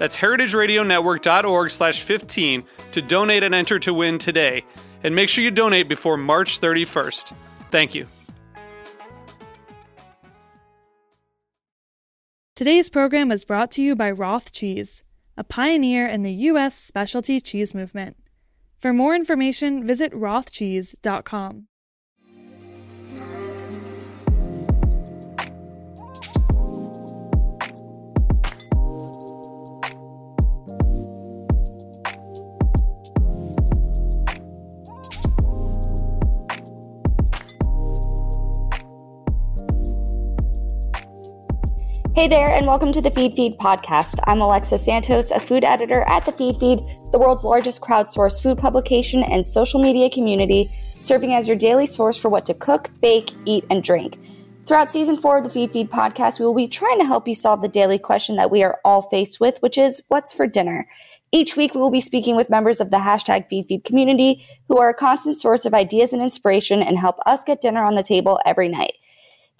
That's heritageradionetwork.org slash 15 to donate and enter to win today. And make sure you donate before March 31st. Thank you. Today's program is brought to you by Roth Cheese, a pioneer in the U.S. specialty cheese movement. For more information, visit rothcheese.com. Hey there, and welcome to the Feedfeed podcast. I'm Alexa Santos, a food editor at the Feedfeed, the world's largest crowdsourced food publication and social media community, serving as your daily source for what to cook, bake, eat, and drink. Throughout season four of the Feedfeed podcast, we will be trying to help you solve the daily question that we are all faced with, which is what's for dinner? Each week, we will be speaking with members of the hashtag FeedFeed community who are a constant source of ideas and inspiration and help us get dinner on the table every night.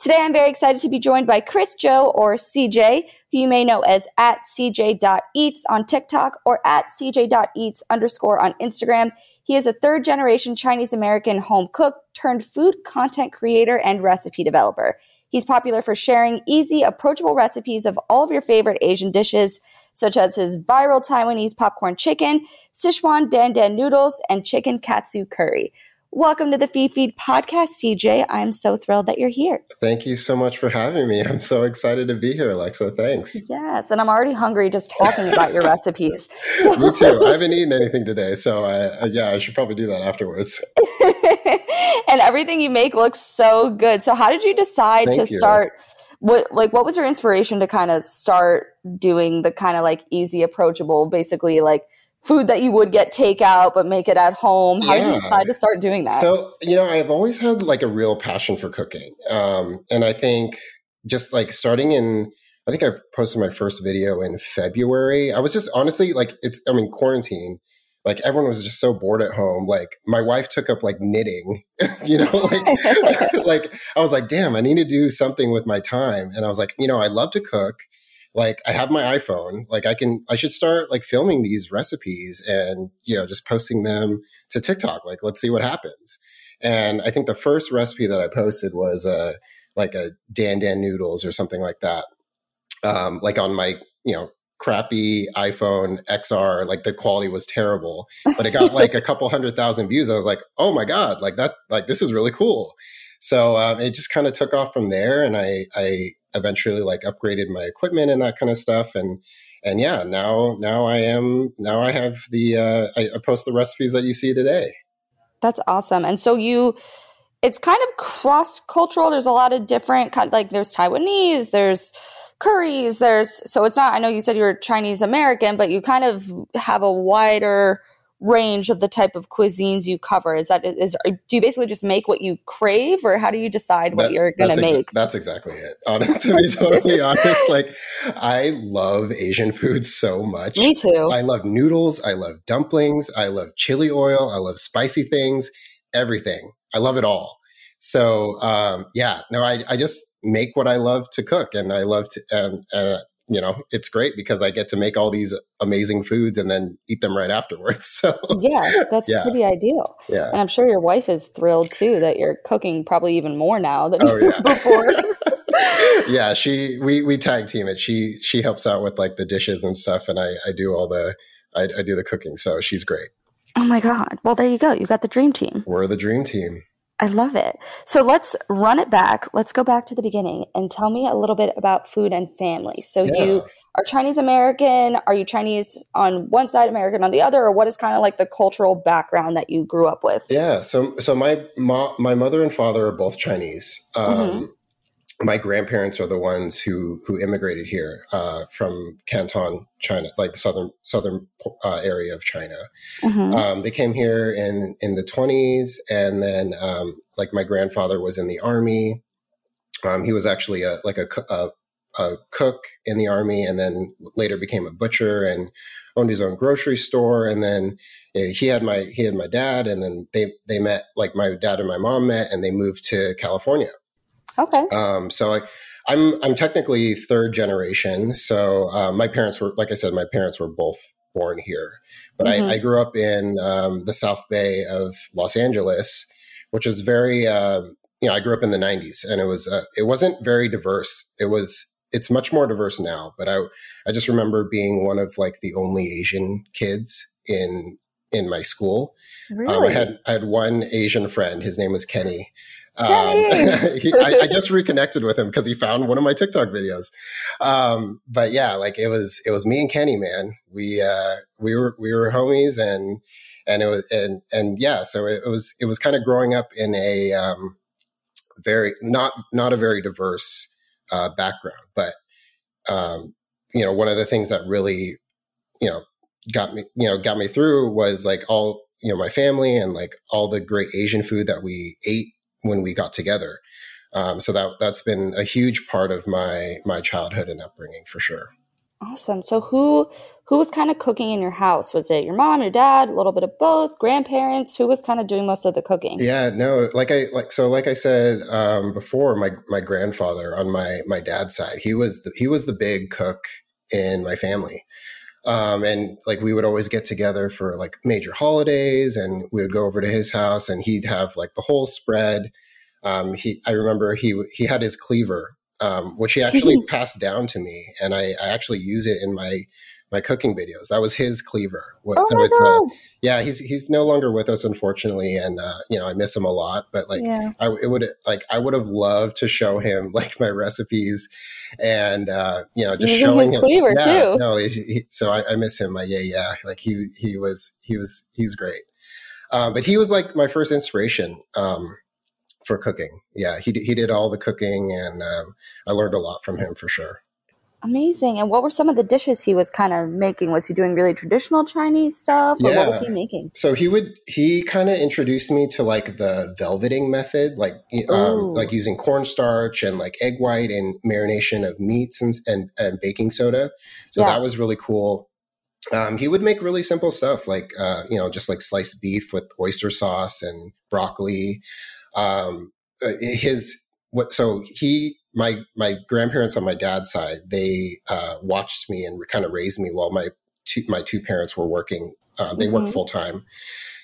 Today, I'm very excited to be joined by Chris Joe, or CJ, who you may know as at CJ.eats on TikTok or at CJ.eats underscore on Instagram. He is a third generation Chinese American home cook turned food content creator and recipe developer. He's popular for sharing easy, approachable recipes of all of your favorite Asian dishes, such as his viral Taiwanese popcorn chicken, Sichuan dan dan noodles, and chicken katsu curry. Welcome to the Feedfeed podcast, CJ. I'm so thrilled that you're here. Thank you so much for having me. I'm so excited to be here, Alexa. Thanks. Yes, and I'm already hungry just talking about your recipes. So. me too. I haven't eaten anything today, so I, uh, yeah, I should probably do that afterwards. and everything you make looks so good. So, how did you decide Thank to you. start? What like what was your inspiration to kind of start doing the kind of like easy, approachable, basically like food that you would get takeout but make it at home. How yeah. did you decide to start doing that? So you know i've always had like a real passion for cooking um, and i think just like starting in i think i posted my first video in february. I was just honestly like it's i mean quarantine like everyone was just so bored at home. Like my wife took up like knitting you know like like i was like damn i need to do something with my time. And i was like you know i love to cook like I have my iPhone, like I can, I should start like filming these recipes and, you know, just posting them to TikTok. Like, let's see what happens. And I think the first recipe that I posted was uh, like a Dan Dan noodles or something like that. Um, like on my, you know, crappy iPhone XR, like the quality was terrible, but it got like a couple hundred thousand views. I was like, oh my God, like that, like this is really cool. So um, it just kind of took off from there, and I I eventually like upgraded my equipment and that kind of stuff, and and yeah, now now I am now I have the uh, I, I post the recipes that you see today. That's awesome, and so you it's kind of cross cultural. There's a lot of different kind like there's Taiwanese, there's curries, there's so it's not I know you said you're Chinese American, but you kind of have a wider range of the type of cuisines you cover? Is that is do you basically just make what you crave, or how do you decide what that, you're going to make? that's exactly it. Honest, to be totally honest, like I love Asian food so much. Me too. I love noodles. I love dumplings. I love chili oil. I love spicy things. Everything. I love it all. So um, yeah, no, I, I just make what I love to cook, and I love to and, and you know, it's great because I get to make all these amazing foods and then eat them right afterwards. So yeah, that's yeah. pretty ideal. Yeah, and I'm sure your wife is thrilled too that you're cooking probably even more now than oh, yeah. before. yeah, she we we tag team it. She she helps out with like the dishes and stuff, and I I do all the I, I do the cooking. So she's great. Oh my god! Well, there you go. You got the dream team. We're the dream team. I love it. So let's run it back. Let's go back to the beginning and tell me a little bit about food and family. So Yeah. you are Chinese American. Are you Chinese on one side, American on the other, or what is kind of like the cultural background that you grew up with? Yeah, so so my mo- my mother and father are both Chinese. Um, Mhm. My grandparents are the ones who who immigrated here uh, from Canton, China, like the southern southern uh, area of China. Mhm. Um, they came here in in the twenties, and then um, like my grandfather was in the army. Um, he was actually a like a, a a cook in the army, and then later became a butcher and owned his own grocery store. And then uh, he had my he had my dad, and then they they met like my dad and my mom met, and they moved to California. Okay. Um, so I, I'm I'm technically third generation. So uh, my parents were, like I said, my parents were both born here, but Mhm. I, I grew up in um, the South Bay of Los Angeles, which is very, uh, you know, I grew up in the '90s, and it was uh, it wasn't very diverse. It was it's much more diverse now, but I I just remember being one of like the only Asian kids in in my school. Really? Um, I had I had one Asian friend. His name was Kenny. Um, he, I, I just reconnected with him because he found one of my TikTok videos. Um, but yeah, like it was it was me and Kenny, man. We uh, we were we were homies, and and it was and and yeah. So it, was it was kind of growing up in a um, very not not a very diverse uh, background, but um, you know, one of the things that really you know got me you know got me through was like all you know my family and like all the great asian food that we ate when we got together um, so that that's been a huge part of my my childhood and upbringing for sure Awesome. So who who was kind of cooking in your house? Was it your mom, your dad, a little bit of both, grandparents? Who was kind of doing most of the cooking? yeah no like i like so like i said um, before my my grandfather on my my dad's side he was the, he was the big cook in my family um, and like we would always get together for like major holidays and we would go over to his house and he'd have like the whole spread. Um, he i remember he he had his cleaver um, which he actually passed down to me and I, I actually use it in my my cooking videos that was his cleaver Oh so it's uh, yeah he's he's no longer with us unfortunately and uh, you know i miss him a lot but like yeah. I it would like I would have loved to show him like my recipes and uh you know just Using showing his him cleaver, yeah, too. No, he, he- so I, I miss him. My yeah, yeah. Like he he was he was he was great. Um, but he was like my first inspiration um, for cooking. Yeah, he d- he did all the cooking, and um, I learned a lot from him for sure. Amazing. And what were some of the dishes he was kind of making? Was he doing really traditional Chinese stuff? Or what was he making? So he would he kind of introduced me to like the velveting method, like um, like using cornstarch and like egg white and marination of meats and and, and baking soda. So Yeah. that was really cool. Um, he would make really simple stuff like uh, you know just like sliced beef with oyster sauce and broccoli. Um, uh, his what so he my my grandparents on my dad's side they uh, watched me and kind of raised me while my two my two parents were working. Uh, they worked Mhm. full time.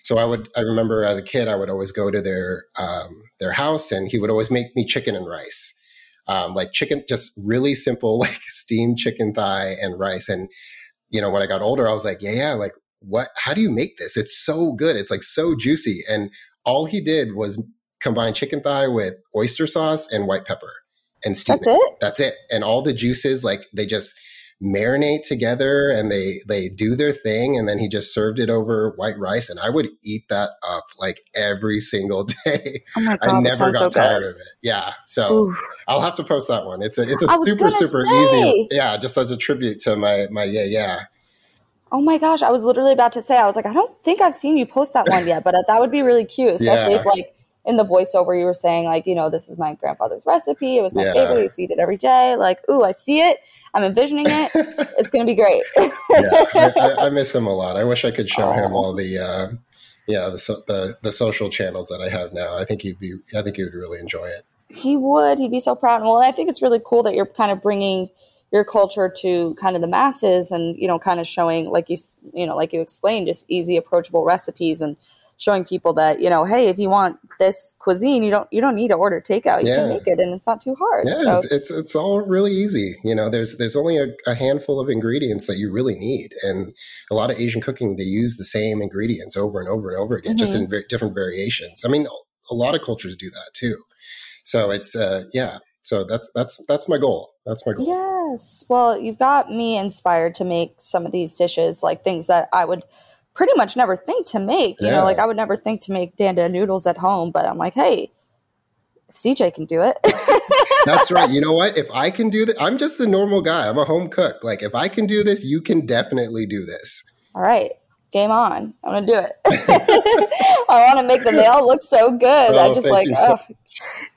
So I would I remember as a kid I would always go to their um, their house and he would always make me chicken and rice. Um, like chicken, just really simple, like steamed chicken thigh and rice. And you know, when I got older, I was like, yeah, yeah, like what? How do you make this? It's so good. It's like so juicy. And all he did was combine chicken thigh with oyster sauce and white pepper and steam That's it? That's it. And all the juices, like they just marinate together and they they do their thing and then he just served it over white rice and I would eat that up like every single day. Oh my god, I never got so tired good. of it. Yeah. So Ooh. I'll have to post that one. It's a it's a I super super say. easy. Yeah, just as a tribute to my my yeah yeah. Oh my gosh, I was literally about to say, I was like, I don't think I've seen you post that one yet, but uh, that would be really cute, especially Yeah. if like in the voiceover you were saying like, you know, this is my grandfather's recipe. It was my Yeah. favorite. I used to eat it every day. Like, ooh, I see it. I'm envisioning it. It's gonna be great. yeah, I, I, I miss him a lot. I wish I could show him all the uh, yeah the, so, the the social channels that I have now. I think he'd be I think he would really enjoy it. he would. He'd be so proud. Well, I think it's really cool that you're kind of bringing your culture to kind of the masses, and you know, kind of showing, like you, you know, like you explained, just easy, approachable recipes, and showing people that you know, hey, if you want this cuisine, you don't you don't need to order takeout. You Yeah. can make it, and it's not too hard. Yeah, so it's, it's it's all really easy. You know, there's there's only a, a handful of ingredients that you really need, and a lot of Asian cooking they use the same ingredients over and over and over again, just Mm-hmm. in very different variations. I mean, a lot of cultures do that too. So it's uh, yeah. So that's that's that's my goal. That's my goal. Yes. Well, you've got me inspired to make some of these dishes, like things that I would pretty much never think to make. You Yeah. know, like I would never think to make dan dan noodles at home, but I'm like, hey, if CJ can do it. That's right. You know what? If I can do that, I'm just a normal guy. I'm a home cook. Like if I can do this, you can definitely do this. All right, game on. I'm gonna do it. I want to make the nail look so good. I Oh, just like, so- oh,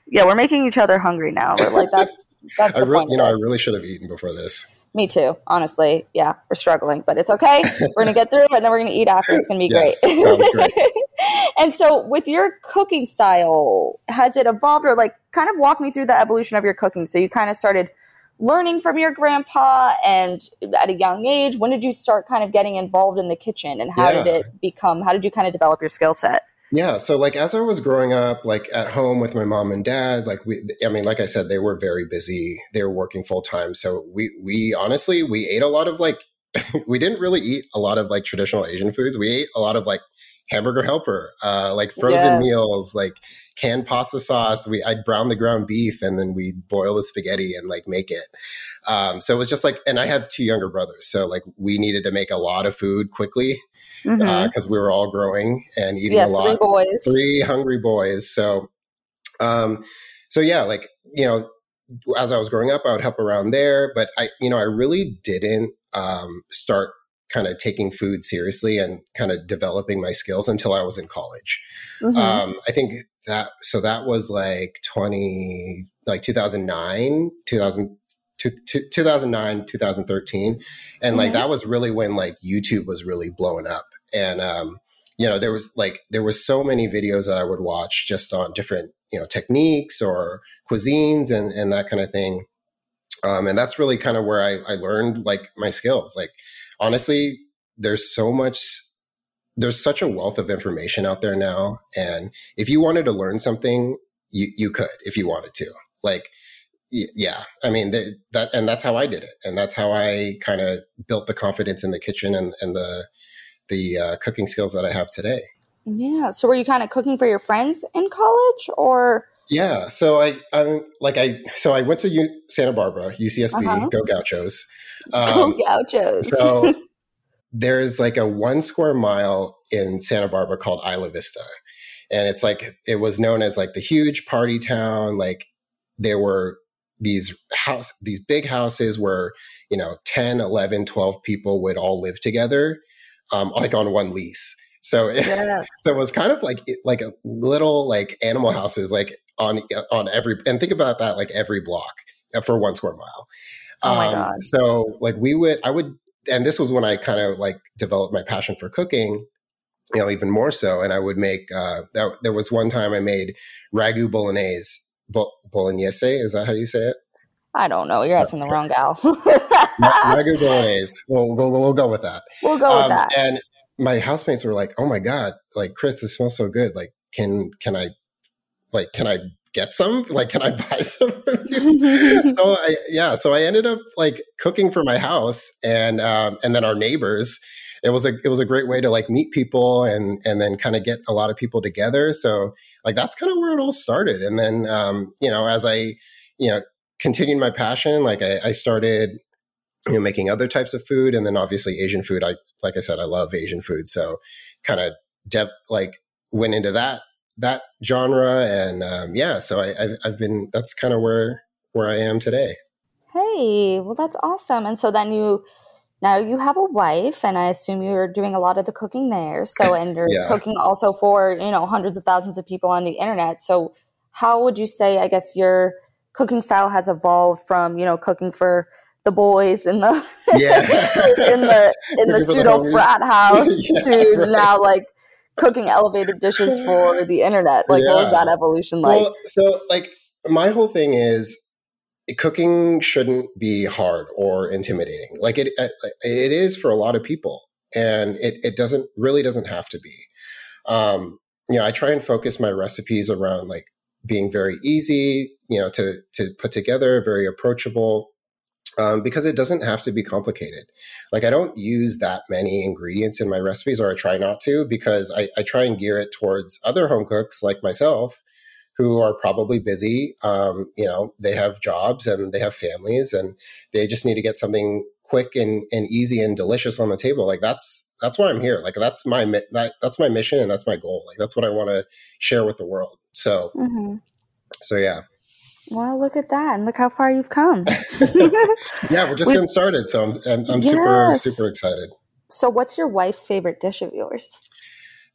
yeah, we're making each other hungry now. We're like, that's that's I really, point you know, I really should have eaten before this. Me too. Honestly, yeah, we're struggling, but it's okay. We're gonna get through, and then we're gonna eat after. It's gonna be Yes, great. sounds great. and so, with your cooking style, has it evolved, or like, kind of walk me through the evolution of your cooking? So you kind of started learning from your grandpa, and at a young age, when did you start kind of getting involved in the kitchen, and how did it become? How did you kind of develop your skill set? Yeah. So like as I was growing up, like at home with my mom and dad, like we, I mean, like I said, they were very busy. They were working full time. So we, we honestly, we ate a lot of like, we didn't really eat a lot of like traditional Asian foods. We ate a lot of like hamburger helper, uh, like frozen Yes. meals, like canned pasta sauce. We, I'd brown the ground beef and then we'd boil the spaghetti and like make it. Um, so it was just like, and I have two younger brothers. So like we needed to make a lot of food quickly Because we were all growing and eating yeah, a lot three boys. three hungry boys. So, um, so yeah, like you know, as I was growing up, I would help around there, but I, you know, I really didn't um, start kind of taking food seriously and kind of developing my skills until I was in college. Mhm. Um, I think that so that was like twenty, like two thousand nine, two thousand. 2009 2013 and like Mhm. that was really when like youtube was really blowing up and um you know there was like there was so many videos that i would watch just on different you know techniques or cuisines and and that kind of thing. Um and that's really kind of where i i learned like my skills. Like honestly there's so much there's such a wealth of information out there now and if you wanted to learn something you you could if you wanted to. Like yeah i mean th- that and that's how i did it and that's how i kind of built the confidence in the kitchen and and the the uh, cooking skills that i have today Yeah. So were you kind of cooking for your friends in college or yeah so i i'm like i so i went to U- santa barbara ucsb Uh-huh. go gauchos Go um, Gauchos? so there's like a one square mile in Santa Barbara called Isla Vista. And it's like, it was known as like the huge party town. Like there were these house, these big houses where, you know, 10, 11, 12 people would all live together, um, like on one lease. So, it, yes. so it was kind of like, like a little like animal houses, like on, on every, and think about that, like every block uh, for one square mile. Oh my God. So like we would, I would, and this was when I kind of like developed my passion for cooking, you know, even more so. And I would make, uh, that, there was one time I made ragu bolognese, bolognese. Is that how you say it? I don't know. You're asking the wrong gal. Ragu bolognese. We'll, we'll, we'll go with that. we'll go with Um, that. And my housemates were like, "Oh my god, like Chris, this smells so good. Like, can can I, like, can I get some? Like, can I buy some?" from you?" so I yeah, so I ended up like cooking for my house and um, and then our neighbors. It was a it was a great way to like meet people and and then kind of get a lot of people together. So like that's kind of where it all started. And then um, you know as I you know continued my passion, like I, I started you know making other types of food and then obviously asian food i like i said i love asian food so kind of dep like went into that that genre and um, yeah so I, I've, I've been that's kind of where where i am today hey, well, that's awesome. And so then you, now you have a wife, and I assume you're doing a lot of the cooking there. So, and you're Yeah. cooking also for, you know, hundreds of thousands of people on the internet. So, how would you say, I guess, your cooking style has evolved from, you know, cooking for the boys in the Yeah. in the in the for the pseudo frat house Yeah, to right. now like cooking elevated dishes for the internet. Like what was that evolution like? well so like my whole thing is cooking shouldn't be hard or intimidating like it uh, it is for a lot of people and it, it doesn't really doesn't have to be um you know i try and focus my recipes around like being very easy you know to to put together very approachable um, because it doesn't have to be complicated. Like I don't use that many ingredients in my recipes, or I try not to, because I, I try and gear it towards other home cooks like myself who are probably busy. Um, you know, they have jobs and they have families, and they just need to get something quick and, and easy and delicious on the table. Like that's that's why I'm here. Like that's my that, that's my mission and that's my goal. Like that's what I want to share with the world. So, mm-hmm. so yeah. Well, look at that, and look how far you've come. yeah, we're just we, getting started, so I'm I'm, I'm yes. super super excited. So, what's your wife's favorite dish of yours?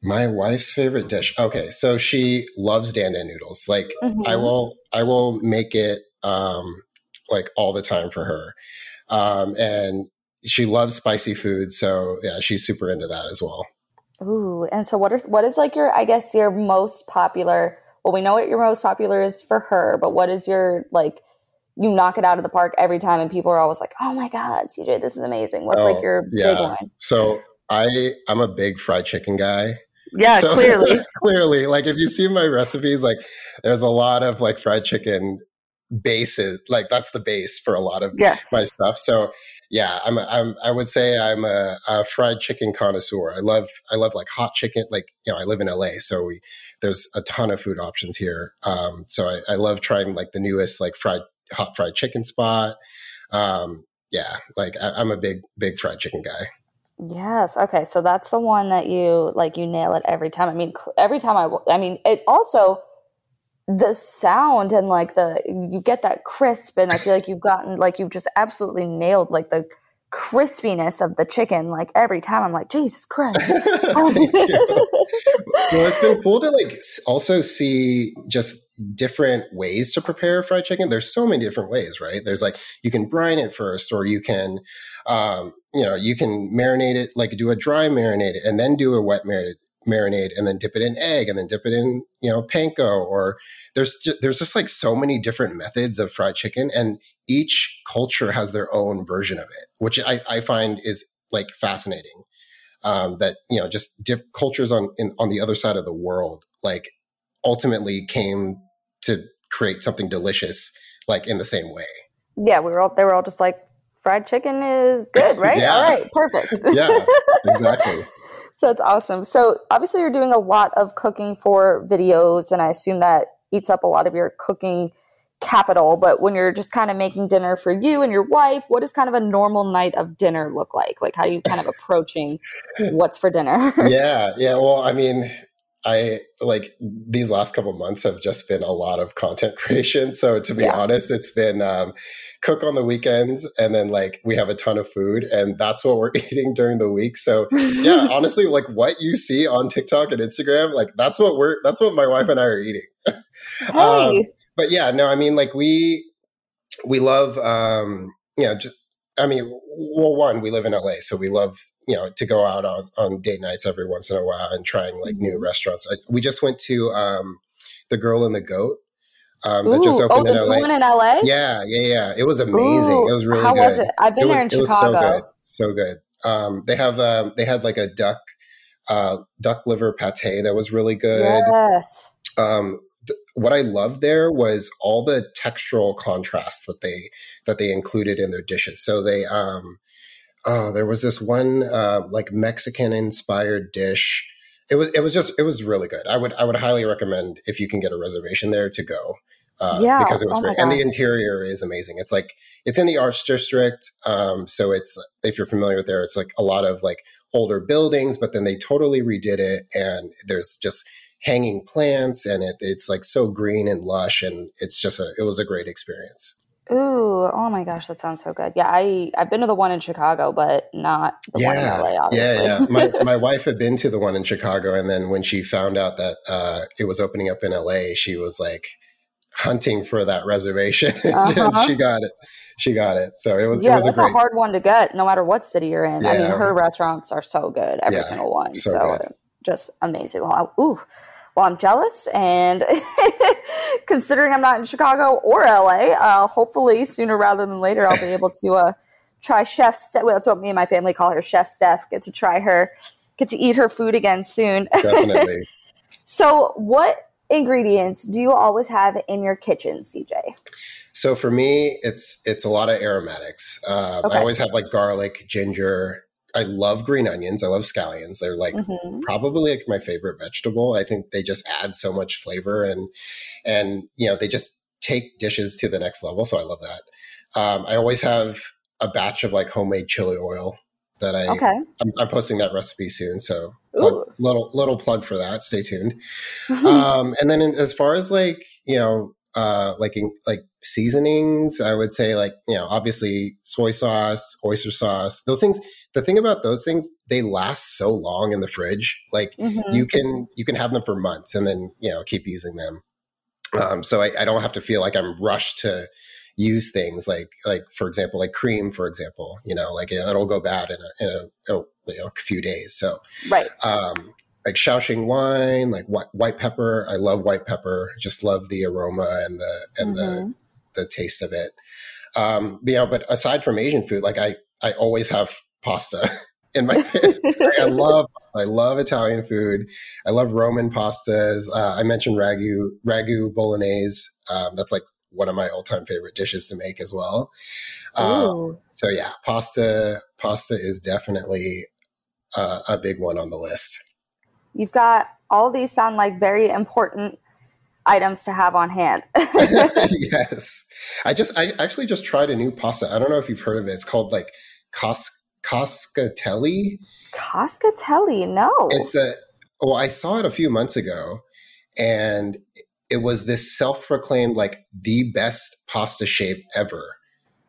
My wife's favorite dish. Okay, so she loves dan dan noodles. Like mm-hmm. I will I will make it um like all the time for her. Um and she loves spicy food, so yeah, she's super into that as well. Ooh, and so what is what is like your I guess your most popular well, we know what your most popular is for her, but what is your like you knock it out of the park every time and people are always like, Oh my God, CJ, this is amazing. What's oh, like your yeah. big one? So I I'm a big fried chicken guy. Yeah, so, clearly. clearly. Like if you see my recipes, like there's a lot of like fried chicken bases. Like that's the base for a lot of yes. my stuff. So yeah, I'm, a, I'm I would say I'm a, a, fried chicken connoisseur. I love I love like hot chicken. Like you know, I live in LA, so we there's a ton of food options here. Um, so I, I love trying like the newest like fried hot fried chicken spot. Um, yeah, like I, I'm a big big fried chicken guy. Yes. Okay. So that's the one that you like. You nail it every time. I mean, every time I. I mean, it also the sound and like the you get that crisp, and I feel like you've gotten like you've just absolutely nailed like the crispiness of the chicken like every time i'm like jesus christ. Well it's been cool to like also see just different ways to prepare fried chicken. There's so many different ways right? There's like you can brine it first or you can um you know you can marinate it like do a dry marinade and then do a wet marinade marinade and then dip it in egg and then dip it in you know panko or there's just, there's just like so many different methods of fried chicken and each culture has their own version of it which i, I find is like fascinating um, that you know just diff- cultures on in, on the other side of the world like ultimately came to create something delicious like in the same way. Yeah we were all they were all just like fried chicken is good right? Yeah. all right perfect. Yeah exactly so that's awesome. So obviously you're doing a lot of cooking for videos and I assume that eats up a lot of your cooking capital, but when you're just kind of making dinner for you and your wife, what does kind of a normal night of dinner look like? Like how are you kind of approaching what's for dinner? yeah, yeah. Well, I mean, I like these last couple months have just been a lot of content creation. So to be yeah. honest, it's been um, cook on the weekends and then like we have a ton of food and that's what we're eating during the week. So yeah, honestly, like what you see on TikTok and Instagram, like that's what we're that's what my wife and I are eating. Hey. um, but yeah, no, I mean like we we love um, you know just I mean, well, one, we live in LA, so we love you know to go out on on date nights every once in a while and trying like new mm-hmm. restaurants. I, we just went to um, the Girl and the Goat. Um, that just opened oh, in LA. In LA. Yeah, yeah, yeah. It was amazing. Ooh, it was really good. how good. was it? I've been it there was, in Chicago. so good, so good. Um, they have um, they had like a duck uh, duck liver pate that was really good. Yes. Um, what I loved there was all the textural contrasts that they that they included in their dishes. So they um oh there was this one uh, like Mexican inspired dish. It was it was just it was really good. I would I would highly recommend if you can get a reservation there to go. Uh, yeah, because it was oh great. and the interior is amazing. It's like it's in the Arts District, um, so it's if you're familiar with there, it's like a lot of like older buildings, but then they totally redid it, and there's just hanging plants and it, it's like so green and lush and it's just a it was a great experience Ooh, oh my gosh, that sounds so good. Yeah, I I've been to the one in Chicago, but not the yeah, one in LA. Obviously. Yeah, yeah. My my wife had been to the one in Chicago, and then when she found out that uh, it was opening up in LA, she was like hunting for that reservation. Uh-huh. she got it. She got it. So it was. Yeah, it was that's a, great... a, hard one to get, no matter what city you're in. Yeah. I mean, her restaurants are so good, every yeah, single one. So, so just amazing. Well, ooh, well, I'm jealous, and considering I'm not in Chicago or LA, uh, hopefully sooner rather than later I'll be able to uh, try Chef. Steph. Well, that's what me and my family call her, Chef Steph. Get to try her, get to eat her food again soon. Definitely. so, what ingredients do you always have in your kitchen, CJ? So for me, it's it's a lot of aromatics. Um, Okay. I always have like garlic, ginger. I love green onions. I love scallions. They're like Mhm. probably like my favorite vegetable. I think they just add so much flavor and and you know they just take dishes to the next level. So I love that. Um, I always have a batch of like homemade chili oil that I Okay. I'm, I'm posting that recipe soon. So plug, little little plug for that. Stay tuned. um, and then in, as far as like you know uh, like in, like seasonings, I would say like you know obviously soy sauce, oyster sauce, those things. The thing about those things, they last so long in the fridge. Like Mhm. you can you can have them for months and then you know keep using them. Um, so I, I don't have to feel like I'm rushed to use things like like for example like cream for example you know like it'll go bad in a, in a, a you know, a few days so right. um, like Shaoxing wine, like white, white pepper. I love white pepper. Just love the aroma and the and Mhm. the the taste of it. Um, you know, but aside from Asian food, like I I always have pasta in my. Like, I love I love Italian food. I love Roman pastas. Uh, I mentioned ragu ragu bolognese. Um, that's like one of my all time favorite dishes to make as well. Um, so yeah, pasta pasta is definitely uh, a big one on the list. You've got all these sound like very important items to have on hand. yes, I just I actually just tried a new pasta. I don't know if you've heard of it. It's called like cos cascatelli. Cascatelli, no. It's a well, I saw it a few months ago, and it was this self-proclaimed like the best pasta shape ever.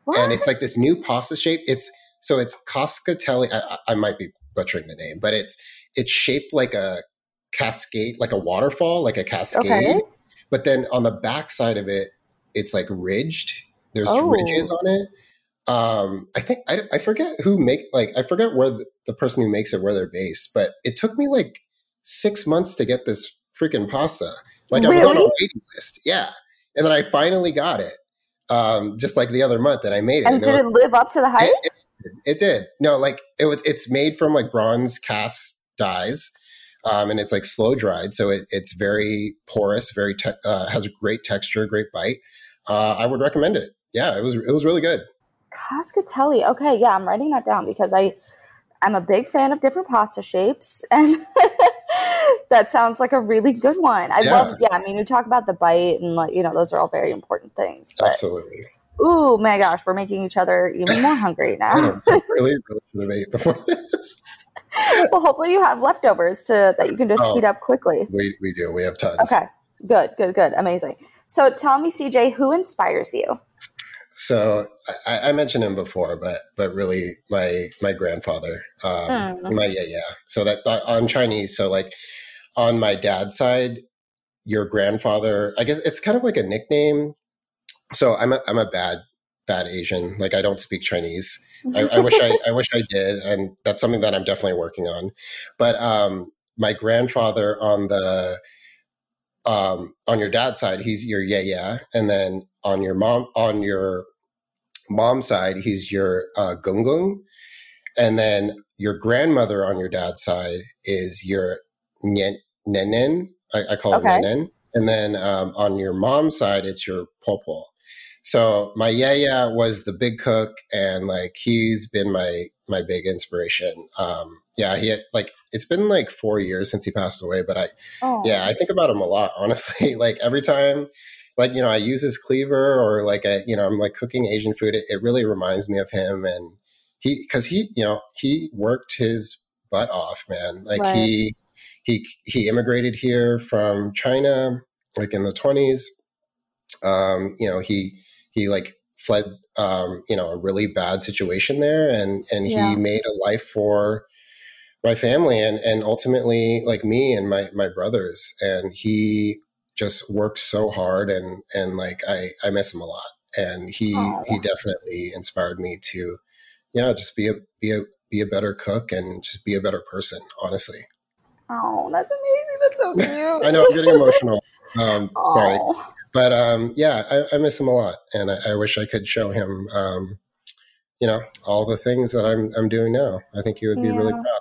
What? and it's like this new pasta shape. It's so it's cascatelli. I, I might be butchering the name, but it's it's shaped like a cascade, like a waterfall, like a cascade. Okay. But then on the back side of it, it's like ridged. There's Oh. ridges on it. Um, I think I, I forget who make like I forget where the, the person who makes it where they're based, but it took me like six months to get this freaking pasta. Like I was on a waiting list, yeah, and then I finally got it. Um, just like the other month that I made it, and it did was- it live up to the hype? it, it, it did. No, like it was. It's made from like bronze cast dies, um, and it's like slow dried, so it, it's very porous, very te- uh, has a great texture, great bite. Uh, I would recommend it. Yeah, it was it was really good. Cascatelli. Okay, yeah, I'm writing that down because I I'm a big fan of different pasta shapes and that sounds like a really good one. I Yeah. love yeah, I mean you talk about the bite and like, you know, those are all very important things. But Absolutely. ooh my gosh, we're making each other even more hungry now. know, I really, really should have ate before this. well hopefully you have leftovers to that you can just Oh. heat up quickly. We we do. We have tons. Okay. Good, good, good. Amazing. So tell me, CJ, who inspires you? So I, I mentioned him before, but but really my my grandfather, um, Mm. my yeah yeah. So that I'm Chinese, so like on my dad's side, your grandfather. I guess it's kind of like a nickname. So I'm a, I'm a bad bad Asian. Like I don't speak Chinese. I, I wish I I wish I did, and that's something that I'm definitely working on. But um, my grandfather on the um, on your dad's side, he's your yeah yeah, and then on your mom on your mom's side, he's your uh, gung gung, and then your grandmother on your dad's side is your nyen, nenen. I, I call Okay. it nenen, and then um, on your mom's side, it's your popo. So my yaya was the big cook, and like he's been my my big inspiration. Um, yeah, he had, like it's been like four years since he passed away, but I Oh. yeah, I think about him a lot, honestly. like every time, like, you know, I use his cleaver or like, I, you know, I'm like cooking Asian food. It, it really reminds me of him. And he, cause he, you know, he worked his butt off, man. Like Right. he, he, he immigrated here from China, like in the twenties. Um, you know, he, he like fled, um, you know, a really bad situation there and, and Yeah. he made a life for, my family and and ultimately like me and my my brothers and he just worked so hard and and like I I miss him a lot and he Aw. he definitely inspired me to yeah just be a be a be a better cook and just be a better person honestly Oh, that's amazing. That's so cute. I know I'm getting emotional um sorry but um yeah I, I miss him a lot and I, I wish I could show him um you know all the things that I'm I'm doing now I think he would be really proud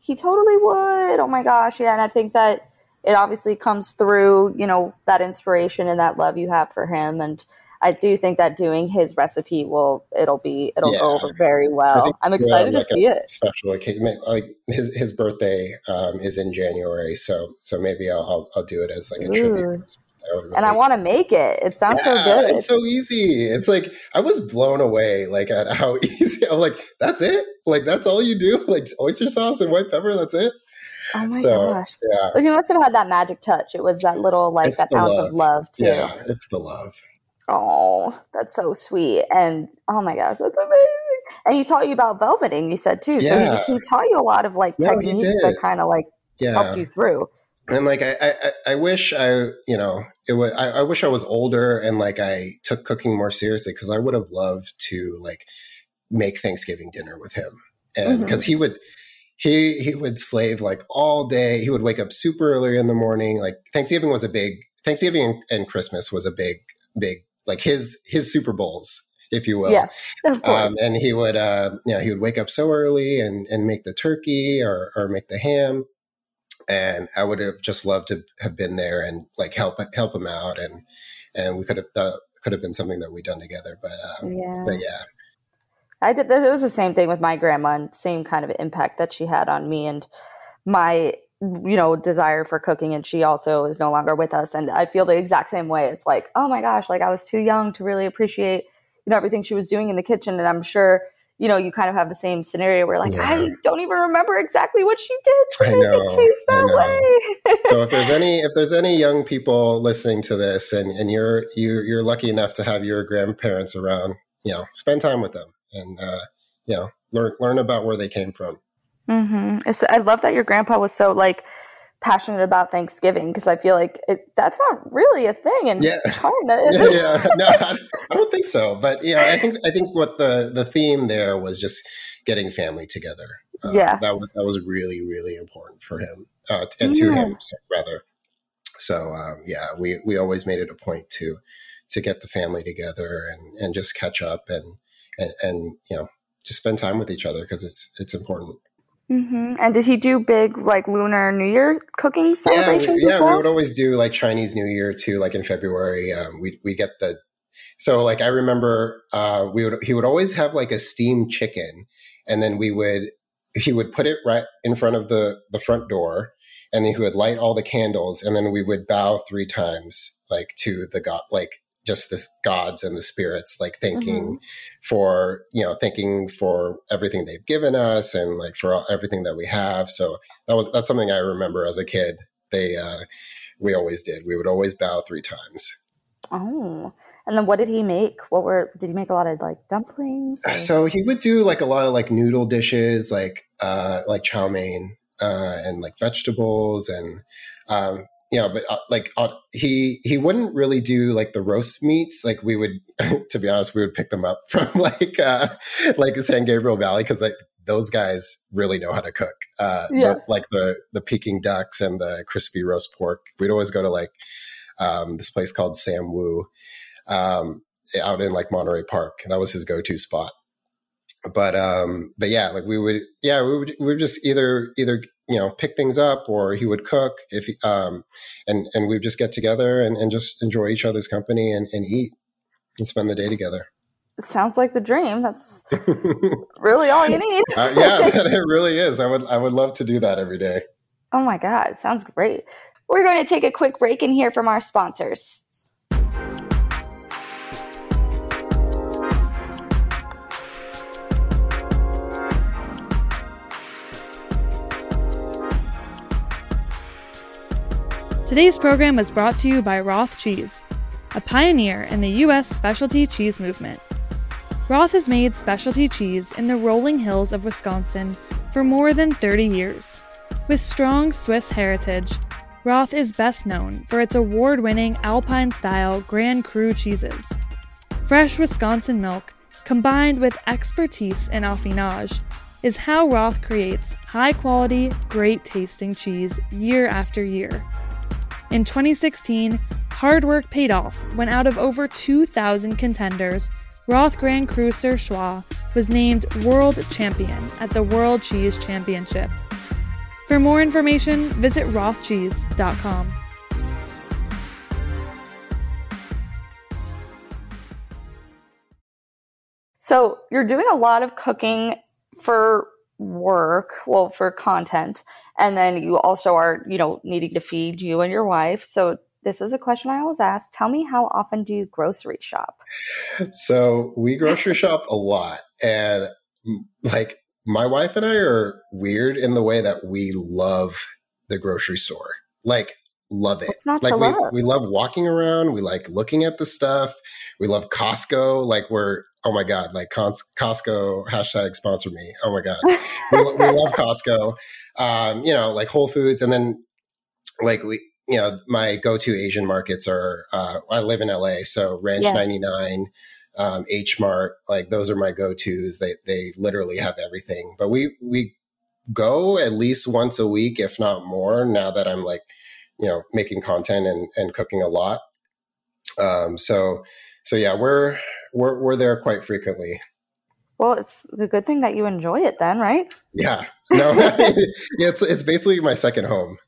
He totally would. Oh my gosh. Yeah. And I think that it obviously comes through, you know, that inspiration and that love you have for him. And I do think that doing his recipe will it'll be it'll yeah. go over very well. I'm excited like to see it. Special occasion, like his his birthday um, is in January, so so maybe I'll I'll, I'll do it as like a Ooh. tribute. Really, and I want to make it. It sounds yeah, so good. It's so easy. It's like I was blown away, like at how easy. I'm like, that's it. Like that's all you do. Like oyster sauce and white pepper. That's it. Oh my so, gosh! Yeah, but he must have had that magic touch. It was that little like it's that ounce love. of love too. Yeah, it's the love. Oh, that's so sweet. And oh my gosh, that's amazing. And he taught you about velveting, you said too. Yeah. So he, he, taught you a lot of like no, techniques that kind of like yeah. helped you through. And like I, I, I wish I, you know, it was. I, I wish I was older and like I took cooking more seriously because I would have loved to like make Thanksgiving dinner with him, and because mm-hmm. he would, he he would slave like all day. He would wake up super early in the morning. Like Thanksgiving was a big Thanksgiving and Christmas was a big big like his his Super Bowls, if you will. Yeah, of course. Um, and he would, uh, you know, he would wake up so early and and make the turkey or or make the ham. And I would have just loved to have been there and like help help him out, and and we could have uh, could have been something that we'd done together. But um, yeah, but yeah. I did. It was the same thing with my grandma, and same kind of impact that she had on me and my you know desire for cooking and she also is no longer with us and i feel the exact same way it's like oh my gosh like i was too young to really appreciate you know everything she was doing in the kitchen and i'm sure you know you kind of have the same scenario where like yeah. i don't even remember exactly what she did to I know, taste that way so if there's any if there's any young people listening to this and and you're you you're lucky enough to have your grandparents around you know spend time with them and uh you know learn learn about where they came from Mm-hmm. I love that your grandpa was so like passionate about Thanksgiving because I feel like it, that's not really a thing in yeah. China. yeah, yeah, no, I, I, don't think so. But yeah, I think I think what the the theme there was just getting family together. Uh, yeah, that was that was really really important for him uh, and to yeah. him rather. So um, yeah, we we always made it a point to to get the family together and and just catch up and and, and you know just spend time with each other because it's it's important. Mm-hmm. And did he do big like Lunar New Year cooking celebrations? Yeah, we, yeah, well? we would always do like Chinese New Year too. Like in February, um, we we get the so like I remember uh, we would he would always have like a steamed chicken, and then we would he would put it right in front of the the front door, and then he would light all the candles, and then we would bow three times like to the god like just the gods and the spirits like thanking mm-hmm. for you know thanking for everything they've given us and like for all, everything that we have. So that was that's something i remember as a kid. They uh we always did. We would always bow three times. Oh. And then what did he make? What were did he make a lot of like dumplings or? so he would do like a lot of like noodle dishes like uh like chow mein uh and like vegetables and um you know, but uh, like uh, he he wouldn't really do like the roast meats. Like we would, to be honest, we would pick them up from like uh, like San Gabriel Valley because like those guys really know how to cook. Uh, yeah. The, like the the Peking ducks and the crispy roast pork. We'd always go to like um, this place called Sam Woo um, out in like Monterey Park. That was his go to spot but um but yeah like we would yeah we would we would just either either you know pick things up or he would cook if he, um and and we'd just get together and, and just enjoy each other's company and, and eat and spend the day together. Sounds like the dream. That's really all you need. Uh, yeah it really is. I would i would love to do that every day. Oh my god sounds great. We're going to take a quick break and hear from our sponsors Today's program was brought to you by Roth Cheese, a pioneer in the U.S. specialty cheese movement. Roth has made specialty cheese in the rolling hills of Wisconsin for more than 30 years. With strong Swiss heritage, Roth is best known for its award winning Alpine style Grand Cru cheeses. Fresh Wisconsin milk, combined with expertise in affinage, is how Roth creates high quality, great tasting cheese year after year. In 2016, hard work paid off when out of over 2,000 contenders, Roth Grand Cru Surchoix was named world champion at the World Cheese Championship. For more information, visit rothcheese.com. So you're doing a lot of cooking for work, well, for content, and then you also are, you know, needing to feed you and your wife. So this is a question I always ask. Tell me how often do you grocery shop? So we grocery shop a lot, and like my wife and I are weird in the way that we love the grocery store. Like love it. like we, love? we love walking around. We like looking at the stuff. We love Costco. Like we're oh my god, like Costco hashtag sponsor me. Oh my god, we, we, love Costco. Um, you know, like Whole Foods, and then like we, you know, my go-to Asian markets are. Uh, I live in LA, so Ranch yeah. 99, um, H Mart, like those are my go-tos. They they literally have everything. But we we go at least once a week, if not more. Now that I'm like, you know, making content and and cooking a lot. Um, so so yeah, we're we're we're there quite frequently. Well, it's a good thing that you enjoy it then, right? Yeah. No, it's it's basically my second home.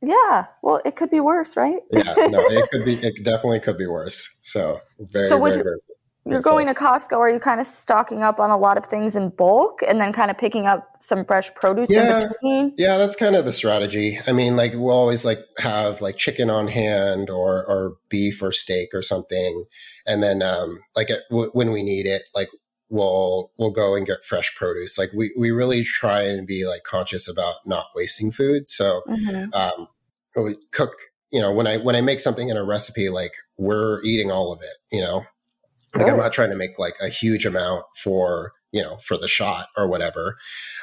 Yeah. Well, it could be worse, right? yeah. No, it could be. It definitely could be worse. So very, so very, very you're going to Costco, are you kind of stocking up on a lot of things in bulk and then kind of picking up some fresh produce yeah, in between? Yeah, that's kind of the strategy. I mean, like we'll always like have like chicken on hand or or beef or steak or something, and then um like at, w- when we need it, like we'll we'll go and get fresh produce. Like we we really try and be like conscious about not wasting food. So mm-hmm. um, we cook. You know, when I when I make something in a recipe, like we're eating all of it. You know, like I'm not trying to make like a huge amount for you know for the shot or whatever,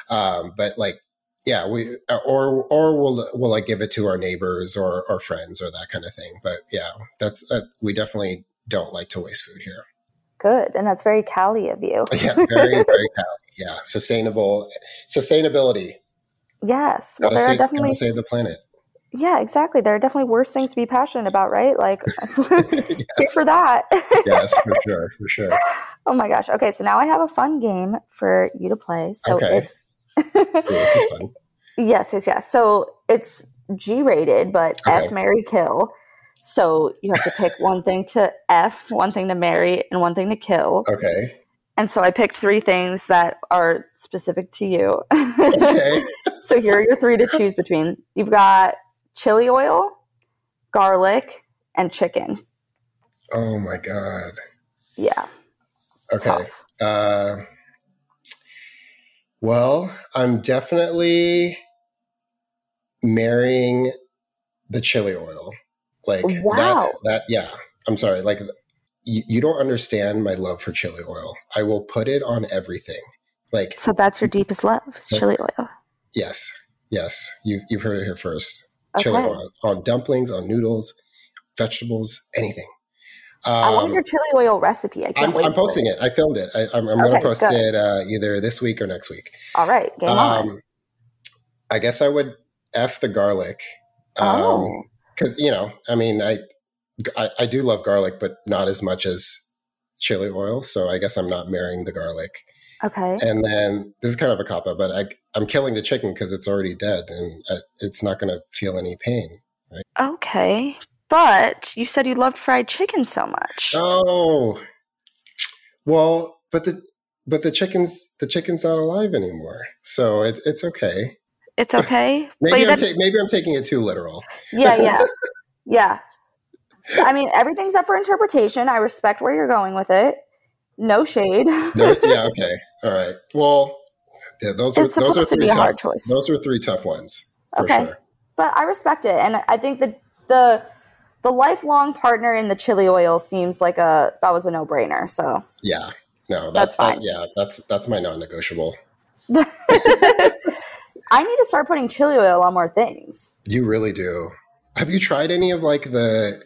um, but like yeah we or or we'll we'll like give it to our neighbors or or friends or that kind of thing. But yeah, that's that we definitely don't like to waste food here. Good, and that's very Cali of you. yeah, very very Cali. Yeah, sustainable sustainability. Yes, well, there save, are definitely save the planet. Yeah, exactly. There are definitely worse things to be passionate about, right? Like, yes. for that. yes, for sure, for sure. Oh my gosh. Okay, so now I have a fun game for you to play. So okay. it's. Yes, yes, yes. So it's G rated, but okay. F Mary Kill. So you have to pick one thing to F, one thing to marry, and one thing to kill. Okay. And so I picked three things that are specific to you. Okay. so here are your three to choose between. You've got chili oil, garlic, and chicken. Oh my god. Yeah. Okay. Uh, well, I'm definitely marrying the chili oil. Like wow. that, that yeah. I'm sorry. Like you, you don't understand my love for chili oil. I will put it on everything. Like So that's your deepest love, is chili oil. Yes. Yes. You you've heard it here first okay. chili oil on dumplings, on noodles, vegetables, anything. Um, I want your chili oil recipe. I can't I'm, wait. I'm posting it. it. I filmed it. I, am okay, going to post good. it uh, either this week or next week. All right, game um, on. I guess I would f the garlic. Um, oh, because you know, I mean, I, I I do love garlic, but not as much as chili oil. So I guess I'm not marrying the garlic. Okay. And then this is kind of a cop out, but I, I'm killing the chicken because it's already dead and uh, it's not going to feel any pain. Right? Okay. But you said you loved fried chicken so much. Oh. Well, but the but the chicken's the chicken's not alive anymore, so it, it's okay. It's okay. maybe I'm ta- maybe I'm taking it too literal. Yeah, yeah, yeah. I mean, everything's up for interpretation. I respect where you're going with it. No shade. no, yeah. Okay. All right. Well, yeah, those are those are three tough, choice. Those are three tough ones. okay. Sure. But I respect it, and I think that the the lifelong partner in the chili oil seems like a that was a no brainer. So yeah, no, that's, that's fine. That, yeah, that's that's my non negotiable. I need to start putting chili oil on more things. You really do. Have you tried any of like the?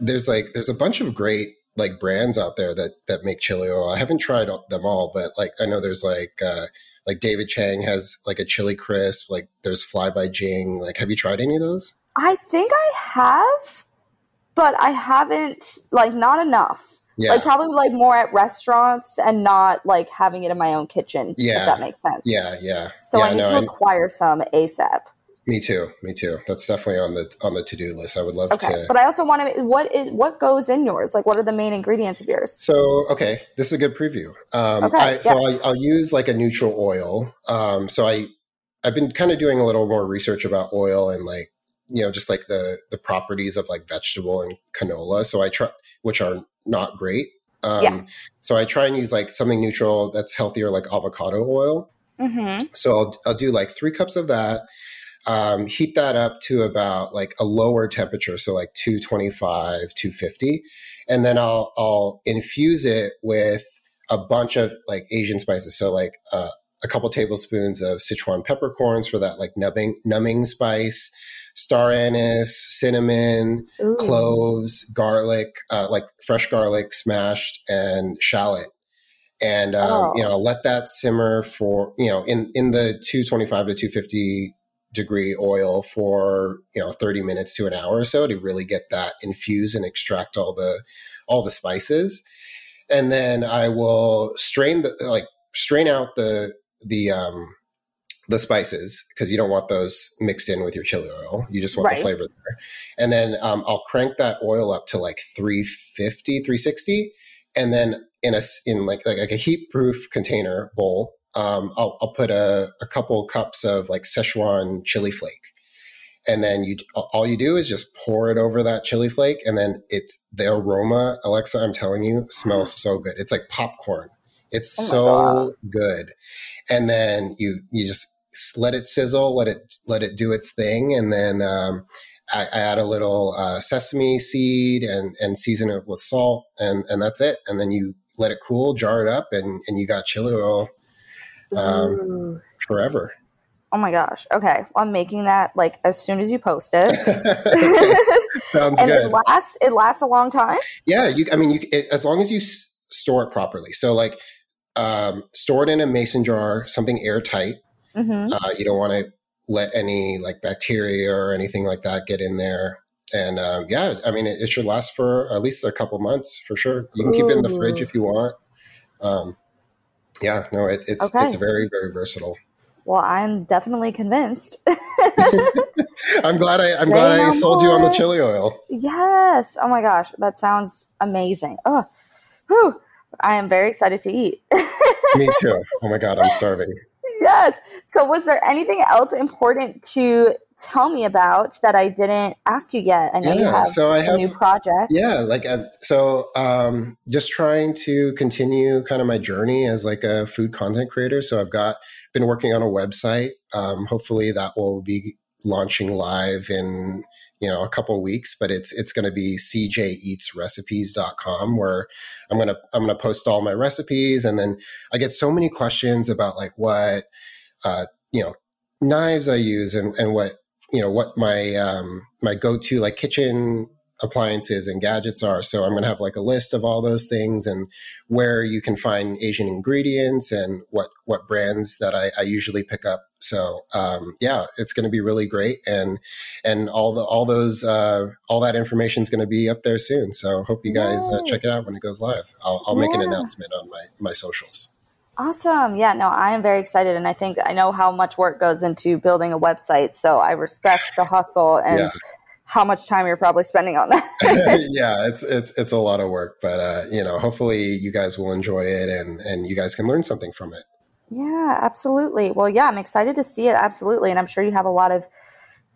There's like there's a bunch of great like brands out there that that make chili oil. I haven't tried them all, but like I know there's like uh, like David Chang has like a chili crisp. Like there's Fly by Jing. Like, have you tried any of those? I think I have, but I haven't like not enough. Yeah. Like probably like more at restaurants and not like having it in my own kitchen. Yeah. If that makes sense. Yeah, yeah. So yeah, I need no, to acquire some ASAP. Me too. Me too. That's definitely on the on the to do list. I would love Okay, to. but I also want to. What is what goes in yours? Like, what are the main ingredients of yours? So okay, this is a good preview. Um, Okay, I, so I, I'll use like a neutral oil. Um, so I I've been kind of doing a little more research about oil and like you know just like the the properties of like vegetable and canola. So I try which are not great. Um, Yeah. So I try and use like something neutral that's healthier, like avocado oil. Mm-hmm. So I'll I'll do like three cups of that. Um, heat that up to about like a lower temperature, so like 225, 250. And then I'll I'll infuse it with a bunch of like Asian spices. So like uh, a couple tablespoons of Sichuan peppercorns for that like numbing numbing spice, star anise, cinnamon, cloves, garlic, uh, like fresh garlic smashed, and shallot. And um, Oh. you know, let that simmer for you know in in the 225 to 250 degree oil for you know 30 minutes to an hour or so to really get that infuse and extract all the all the spices. And then i will strain the like strain out the the um the spices because you don't want those mixed in with your chili oil. You just want Right. the flavor there. And then um, i'll crank that oil up to like 350 360 and then in a in like like, like a heat proof container bowl um, I'll, I'll put a, a couple cups of like Szechuan chili flake, and then you all you do is just pour it over that chili flake, and then it's the aroma. Alexa, I'm telling you, smells so good. It's like popcorn. It's Oh so God. good, and then you you just let it sizzle, let it let it do its thing, and then um, I, I add a little uh, sesame seed and and season it with salt, and and that's it. And then you let it cool, jar it up, and and you got chili oil um, forever. Oh my gosh. Okay. Well, I'm making that like as soon as you post it. Sounds and it good. lasts it lasts a long time? Yeah, you. I mean, you it, as long as you s- store it properly. So, like, um, store it in a mason jar, something airtight. Mm-hmm. Uh, you don't want to let any like bacteria or anything like that get in there. And um, yeah, I mean, it, it should last for at least a couple months for sure. You can keep it in the fridge if you want. Um, yeah, no, it, it's Okay. it's very very versatile. Well, I'm definitely convinced. I'm glad I I'm glad I sold you on the chili oil. yes. Oh my gosh. That sounds amazing. Oh, whew. I am very excited to eat. Me too. Oh my god, I'm starving. Yes. So, was there anything else important to tell me about that I didn't ask you yet? I know you Yeah, have so I have- new projects. Yeah, like i so um just trying to continue kind of my journey as like a food content creator. So I've got been working on a website. Um hopefully that will be launching live in you know a couple weeks but it's it's going to be cjeatsrecipes.com where i'm going to i'm going to post all my recipes. And then i get so many questions about like what uh you know knives i use and and what you know what my um my go-to like kitchen appliances and gadgets are so i'm going to have like a list of all those things and where you can find asian ingredients and what what brands that i, I usually pick up so um, yeah it's going to be really great and and all the all those uh, all that information is going to be up there soon so hope you guys uh, check it out when it goes live i'll, I'll make an announcement on my my socials Awesome. Yeah, no, I am very excited. And I think I know how much work goes into building a website. So I respect the hustle and Yeah. How much time you're probably spending on that. yeah, it's it's it's a lot of work, but uh, you know, hopefully you guys will enjoy it and and you guys can learn something from it. yeah, absolutely. Well, yeah, I'm excited to see it. Absolutely. And I'm sure you have a lot of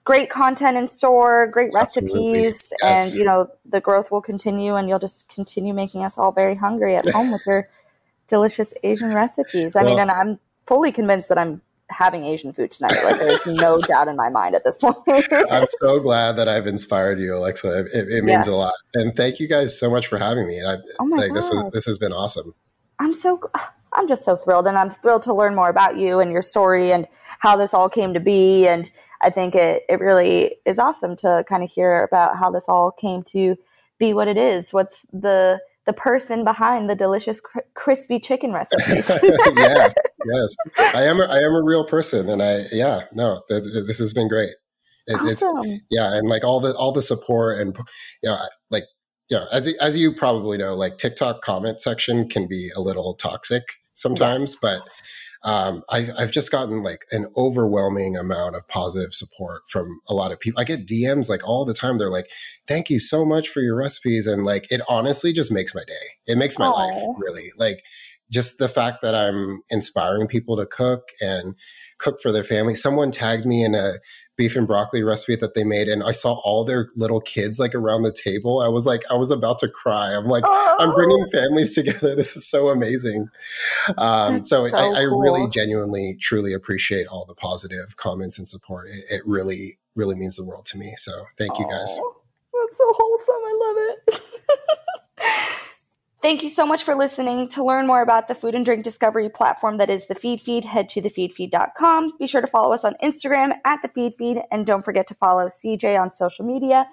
great content in store, great recipes, Yes. and, you know, the growth will continue and you'll just continue making us all very hungry at home with your delicious Asian recipes. I mean, and I'm fully convinced that I'm having Asian food tonight. Like, there's no doubt in my mind at this point. I'm so glad that I've inspired you, Alexa. It, it Yes. means a lot, and thank you guys so much for having me. I, Oh my like this is God. this has been awesome. I'm so I'm just so thrilled and I'm thrilled to learn more about you and your story and how this all came to be and I think it it really is awesome to kind of hear about how this all came to be what it is. What's the the person behind the delicious cr- crispy chicken recipes? yes, yes, I am. A, I am a real person, and I yeah, no, th- th- this has been great. It, It's awesome. yeah, and like all the all the support and you know, like yeah, as as you probably know, like TikTok comment section can be a little toxic sometimes, Yes. but um, I, I've just gotten like an overwhelming amount of positive support from a lot of people. I get DMs like all the time. They're like, "Thank you so much for your recipes," and like it honestly just makes my day. It makes my Aww. life really like just the fact that I'm inspiring people to cook and cook for their family. Someone tagged me in a beef and broccoli recipe that they made, and I saw all their little kids like around the table. I was like, I was about to cry. I'm like, oh. I'm bringing families together. This is so amazing. Um, so, so I, I really genuinely, truly appreciate all the positive comments and support. It, it really, really means the world to me. So thank you guys. That's so wholesome. I love it. Thank you so much for listening. To learn more about the food and drink discovery platform that is the Feedfeed, head to thefeedfeed.com. Be sure to follow us on Instagram at the Feedfeed, and don't forget to follow CJ on social media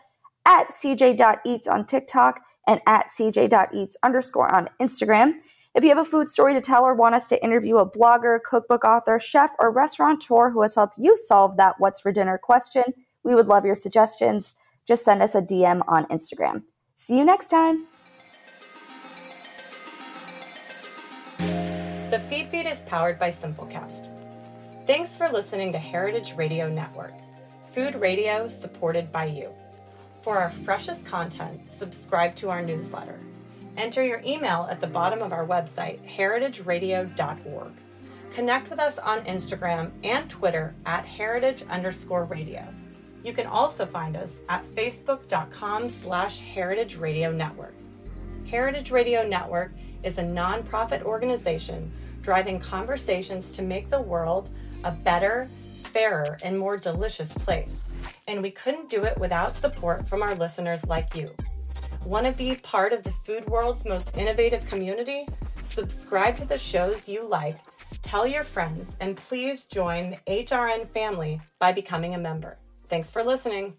at cj.eats on TikTok and at cj.eats underscore on Instagram. If you have a food story to tell or want us to interview a blogger, cookbook author, chef, or restaurateur who has helped you solve that what's for dinner question, we would love your suggestions. Just send us a DM on Instagram. See you next time. The Feedfeed is powered by Simplecast. Thanks for listening to Heritage Radio Network, food radio supported by you. For our freshest content, subscribe to our newsletter. Enter your email at the bottom of our website, heritageradio.org. Connect with us on Instagram and Twitter at heritage underscore radio. You can also find us at facebook.com slash heritage radio network. Heritage Radio Network is a nonprofit organization driving conversations to make the world a better, fairer, and more delicious place. And we couldn't do it without support from our listeners like you. Want to be part of the food world's most innovative community? Subscribe to the shows you like, tell your friends, and please join the HRN family by becoming a member. Thanks for listening.